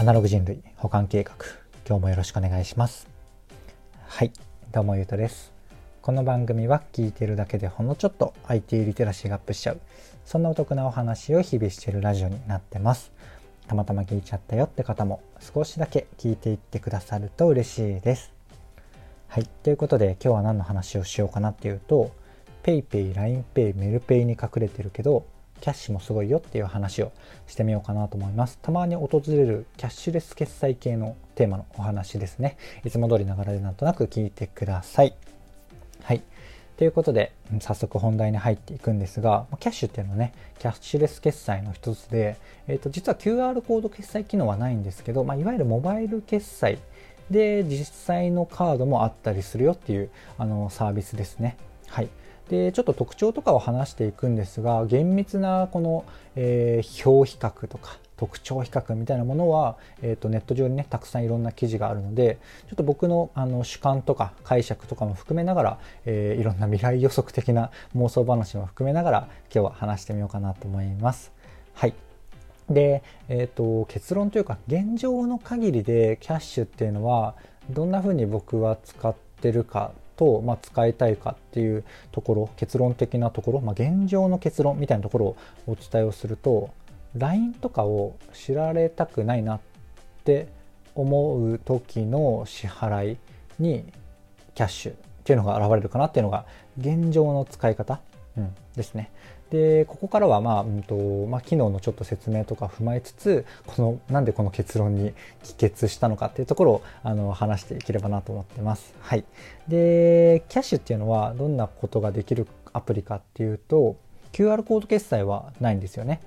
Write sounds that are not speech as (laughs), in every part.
アナログ人類保管計画。今日もよろしくお願いします。はい。どうもゆうとです。この番組は聞いてるだけでほんのちょっと IT リテラシーがアップしちゃう。そんなお得なお話を日々してるラジオになってます。たまたま聞いちゃったよって方も少しだけ聞いていってくださると嬉しいです。はい。ということで今日は何の話をしようかなっていうと PayPay、LINEPay、メルペイに隠れてるけどキャッシュもすごいよっていう話をしてみようかなと思います。たまに訪れるキャッシュレス決済系のテーマのお話ですね。いつも通りながらでなんとなく聞いてください。はい。ということで、早速本題に入っていくんですが、キャッシュっていうのはね、キャッシュレス決済の一つで、えー、と実は QR コード決済機能はないんですけど、まあ、いわゆるモバイル決済で実際のカードもあったりするよっていうあのサービスですね。はい。でちょっと特徴とかを話していくんですが厳密なこの、えー、表比較とか特徴比較みたいなものは、えーと、ネット上にねたくさんいろんな記事があるのでちょっと僕のあの主観とか解釈とかも含めながら、えー、いろんな未来予測的な妄想話も含めながら今日は話してみようかなと思います。はいで、えーと結論というか現状の限りでキャッシュっていうのはどんな風に僕は使ってるかと、まあ、使いたいかっていうところ結論的なところ、まあ、現状の結論みたいなところをお伝えをすると LINE とかを知られたくないなって思う時の支払いにキャッシュっていうのが現れるかなっていうのが現状の使い方、うん、ですね。でここからは、まあうんとまあ、機能のちょっと説明とか踏まえつつこのなんでこの結論に帰結したのかっていうところをあの話していければなと思ってます。はい、でキャッシュっていうのはどんなことができるアプリかっていうと QR コード決済はないんですよね。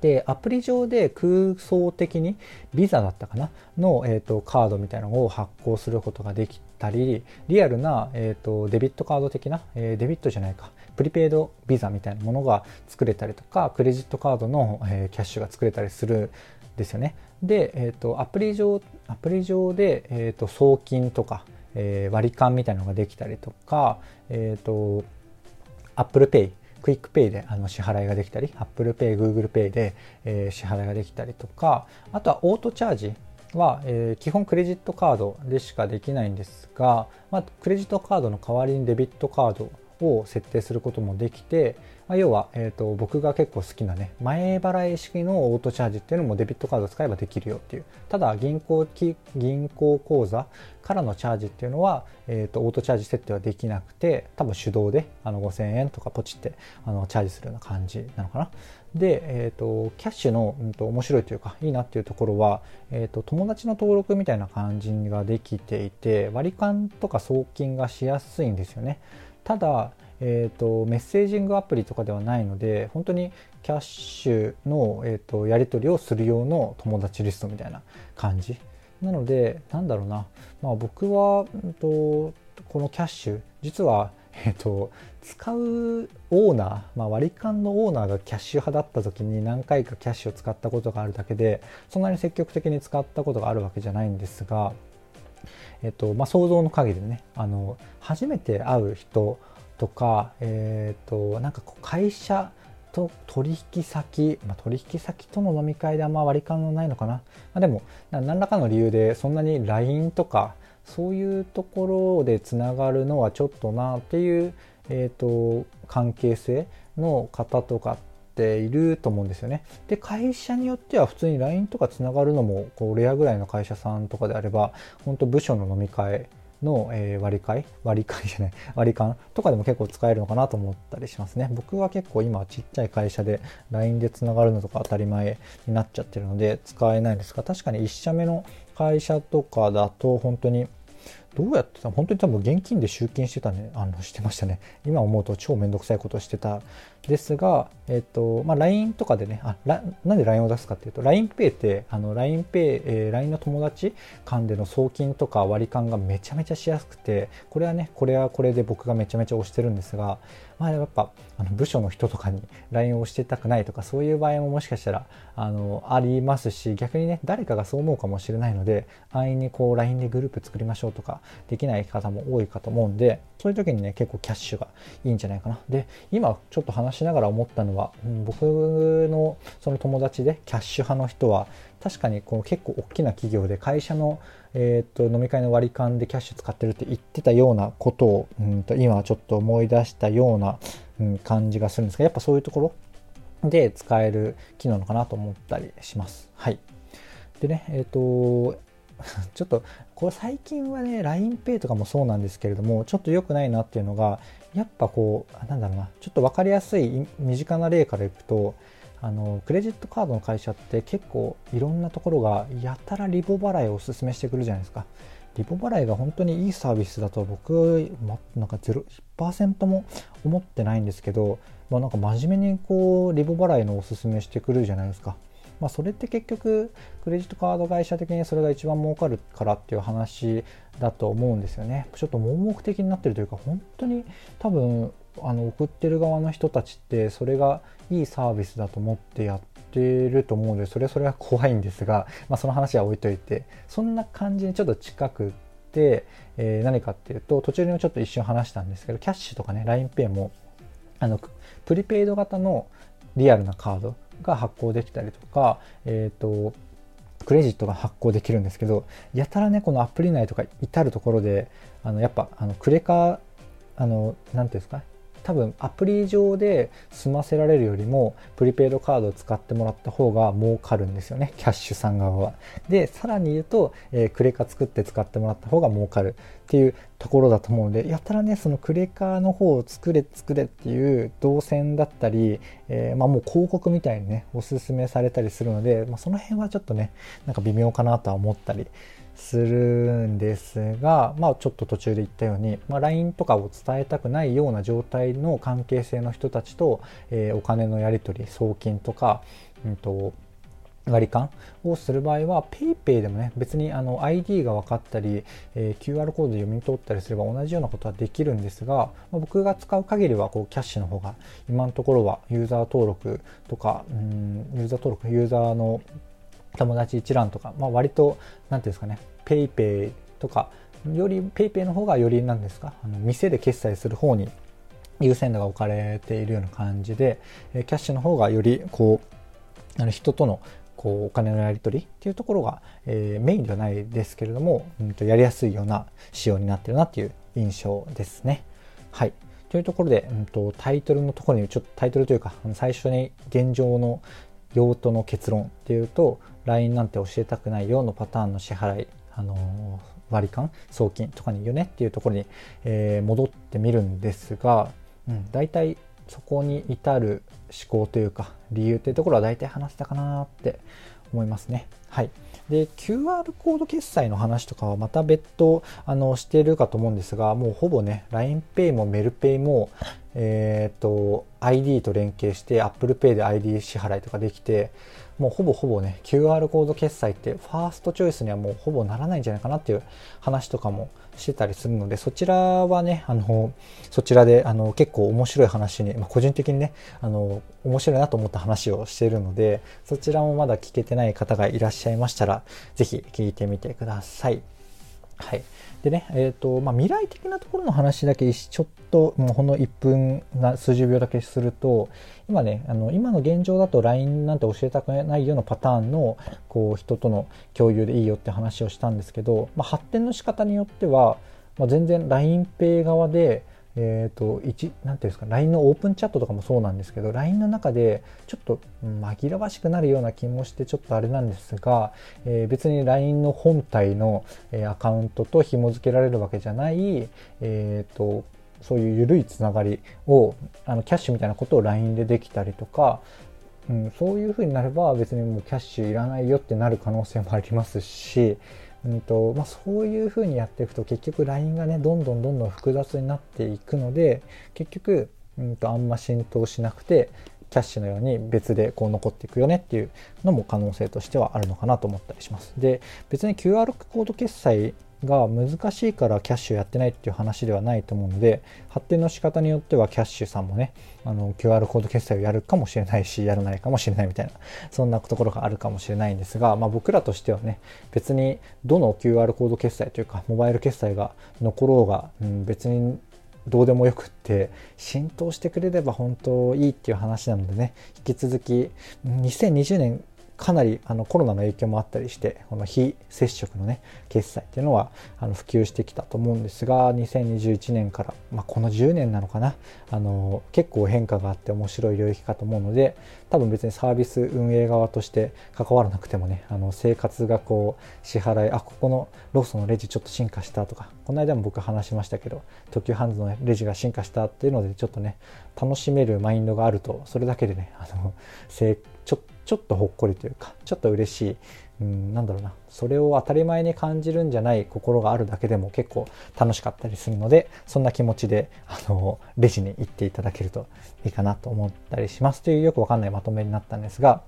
でアプリ上で空想的にビザだったかなの、えーと、カードみたいなのを発行することができたりリアルな、えーと、デビットカード的な、えー、デビットじゃないか。プリペイドビザみたいなものが作れたりとかクレジットカードの、えー、キャッシュが作れたりするんですよね。で、えーと、アプリ上アプリ上で、えー、と送金とか、えー、割り勘みたいなのができたりとか、えー、と Apple Pay QUICPay であの支払いができたり、Apple Pay、Google Pay で、えー、支払いができたりとか、あとはオートチャージは、えー、基本クレジットカードでしかできないんですが、まあ、クレジットカードの代わりにデビットカードを設定することもできて、まあ、要は、えーと、僕が結構好きなね前払い式のオートチャージっていうのもデビットカード使えばできるよっていうただ銀行銀行口座からのチャージっていうのは、えーと、オートチャージ設定はできなくて多分手動であの5000円とかポチってあのチャージするような感じなのかな。で、えーと、キャッシュの、うん、と面白いというかいいなっていうところは、えー、と友達の登録みたいな感じができていて割り勘とか送金がしやすいんですよね。ただえーと、メッセージングアプリとかではないので本当にキャッシュの、えーと、やり取りをする用の友達リストみたいな感じ。なのでなんだろうな、まあ、僕は、うんと、このキャッシュ実は、えーと、使うオーナー、まあ、割り勘のオーナーがキャッシュ派だった時に何回かキャッシュを使ったことがあるだけでそんなに積極的に使ったことがあるわけじゃないんですが、えっとまあ、想像の限りでねあの初めて会う人とか、えっ、と、なんかこう会社と取引先、まあ、取引先との飲み会であんま割り勘のないのかな。まあ、でも、何らかの理由でそんなに LINE とか、そういうところでつながるのはちょっとなっていう、えっ、ー、と、関係性の方とかっていると思うんですよね。で、会社によっては普通に LINE とかつながるのも、こう、レアぐらいの会社さんとかであれば、本当部署の飲み会の、え割り替え割り替えじゃない。(laughs) 割り勘とかでも結構使えるのかなと思ったりしますね。僕は結構今ちっちゃい会社で LINE でつながるのとか当たり前になっちゃってるので使えないんですが確かに1社目の会社とかだと本当にどうやってた本当に多分現金で集金してたね、あの、してましたね。今思うと超めんどくさいことしてた。ですが、えっ、と、まあ、LINE とかでね、あ、なんで LINE を出すかっていうと、LINEPay って、あの、LINEPay、えー、LINE の友達間での送金とか割り勘がめちゃめちゃしやすくて、これはね、これはこれで僕がめちゃめちゃ推してるんですが、まあ、やっぱ、あの、部署の人とかに (laughs) LINE をしてたくないとか、そういう場合ももしかしたら、あの、ありますし、逆にね、誰かがそう思うかもしれないので、安易にこう、LINE でグループ作りましょうとか、できない方も多いかと思うんで、そういう時にね、結構キャッシュがいいんじゃないかな。で、今ちょっと話しながら思ったのは、うん、僕のその友達でキャッシュ派の人は確かにこう結構大きな企業で会社の、えー、と飲み会の割り勘でキャッシュ使ってるって言ってたようなことを、うんと今ちょっと思い出したような、うん、感じがするんですがやっぱそういうところで使える機能なのかなと思ったりします。はい。でね、えっ、ー、と、(laughs) ちょっとこれ最近はね LINEPay とかもそうなんですけれどもちょっと良くないなっていうのがやっぱこうなんだろうなちょっと分かりやすい身近な例からいくとあのクレジットカードの会社って結構いろんなところがやたらリボ払いをおすすめしてくるじゃないですかリボ払いが本当にいいサービスだと僕、ま、なんか0%も思ってないんですけど、まあ、なんか真面目にこうリボ払いのおすすめしてくるじゃないですかまあ、それって結局クレジットカード会社的にそれが一番儲かるからっていう話だと思うんですよね。ちょっと盲目的になってるというか本当に多分あの送ってる側の人たちってそれがいいサービスだと思ってやってると思うのでそれはそれは怖いんですが、まあ、その話は置いといてそんな感じにちょっと近くて、えー、何かっていうと途中にもちょっと一瞬話したんですけどキャッシュとかね LINEPay もあのプリペイド型のリアルなカードが発行できたりとか、えっ、ー、と、クレジットが発行できるんですけど、やたらね、このアプリ内とか至るところで、あの、やっぱ、あの、クレカ、あの、なんていうんですか、多分アプリ上で済ませられるよりもプリペイドカードを使ってもらった方が儲かるんですよねキャッシュさん側は。でさらに言うと、えー、クレカ作って使ってもらった方が儲かるっていうところだと思うのでやたらねそのクレカの方を作れ作れっていう動線だったり、えー、まあ、もう広告みたいにねおすすめされたりするので、まあ、その辺はちょっとねなんか微妙かなとは思ったりするんですが、まあ、ちょっと途中で言ったように、まあ、LINE とかを伝えたくないような状態の関係性の人たちと、えー、お金のやり取り送金とか、うんと、割り勘をする場合は PayPay でもね別にあの ID が分かったり、えー、QR コードで読み取ったりすれば同じようなことはできるんですが、まあ、僕が使う限りはこうキャッシュの方が今のところはユーザー登録とかうんユーザー登録ユーザーの友達一覧とか、まあ、割と何ていうんですかね PayPay とかより PayPay の方がより何ですかあの店で決済する方に優先度が置かれているような感じでえキャッシュの方がよりこうあの人とのこうお金のやり取りっていうところが、えー、メインではないですけれども、うん、とやりやすいような仕様になってるなっていう印象ですね。はい。というところで、うんと、タイトルのところにちょっとタイトルというか最初に現状の用途の結論っていうと LINE なんて教えたくないよのパターンの支払い、あの割り勘送金とかに言うねっていうところに、えー、戻ってみるんですが、うん、大体そこに至る思考というか理由っていうところは大体話したかなって思いますね。はい。で、QR コード決済の話とかはまた別途あのしてるかと思うんですが、もうほぼね、LINEPay も MailPay も、えっ、ー、と、ID と連携して ApplePay で ID 支払いとかできて、もうほぼほぼね、QR コード決済ってファーストチョイスにはもうほぼならないんじゃないかなっていう話とかもしてたりするので、そちらはね、あの、そちらであの結構面白い話に、まあ、個人的にね、あの、面白いなと思った話をしているので、そちらもまだ聞けてない方がいらっしゃいましたら、是非聞いてみてください。はい。でね、えっ、ー、と、まあ、未来的なところの話だけちょっと、もうほんの1分な数十秒だけすると、今ね、あの、今の現状だと LINE なんて教えたくないようなパターンの、こう、人との共有でいいよって話をしたんですけど、まあ、発展の仕方によっては、まあ、全然 LINEPay 側で、えっ、ー、と、一、なんていうんですか、LINE のオープンチャットとかもそうなんですけど、LINE の中でちょっと紛らわしくなるような気もしてちょっとあれなんですが、えー、別に LINE の本体の、え、アカウントと紐付けられるわけじゃない、えっ、と、そういう緩いつながりを、あの、キャッシュみたいなことを LINE でできたりとか、うん、そういう風になれば別にもうキャッシュいらないよってなる可能性もありますし、うんとまあ、そういうふうにやっていくと結局 LINE がねどんどんどんどん複雑になっていくので結局、うんと、あんま浸透しなくてキャッシュのように別でこう残っていくよねっていうのも可能性としてはあるのかなと思ったりします。で別に QR コード決済が難しいからキャッシュやってないっていう話ではないと思うので発展の仕方によってはキャッシュさんもねあの QR コード決済をやるかもしれないしやらないかもしれないみたいなそんなところがあるかもしれないんですが、まあ、僕らとしてはね別にどの QR コード決済というかモバイル決済が残ろうが、うん、別にどうでもよくって浸透してくれれば本当いいっていう話なのでね引き続き2020年かなりあのコロナの影響もあったりしてこの非接触のね決済っていうのはあの普及してきたと思うんですが2021年から、まあ、この10年なのかなあの結構変化があって面白い領域かと思うので多分別にサービス運営側として関わらなくてもねあの生活がこう支払いあここのローソンのレジちょっと進化したとかこの間も僕話しましたけど東急ハンズのレジが進化したっていうのでちょっとね楽しめるマインドがあるとそれだけでねあのちょちょっとほっこりというかちょっと嬉しい。うん、なんだろうな。それを当たり前に感じるんじゃない心があるだけでも結構楽しかったりするのでそんな気持ちであのレジに行っていただけるといいかなと思ったりします。というよくわかんないまとめになったんですが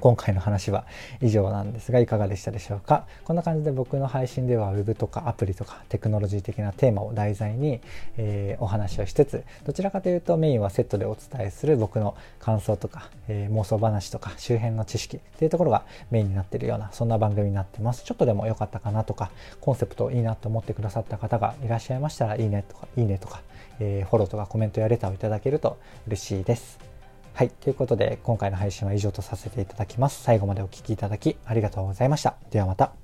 今回の話は以上なんですがいかがでしたでしょうか？こんな感じで僕の配信では Web とかアプリとかテクノロジー的なテーマを題材に、えー、お話をしつつどちらかというとメインはセットでお伝えする僕の感想とか、えー、妄想話とか周辺の知識っていうところがメインになってるようなそんな番組になってます。ちょっとでも良かったかなとかコンセプトいいなと思ってくださった方がいらっしゃいましたらいいねとかいいねとか、えー、フォローとかコメントやレターをいただけると嬉しいです。はい。ということで、今回の配信は以上とさせていただきます。最後までお聴きいただきありがとうございました。ではまた。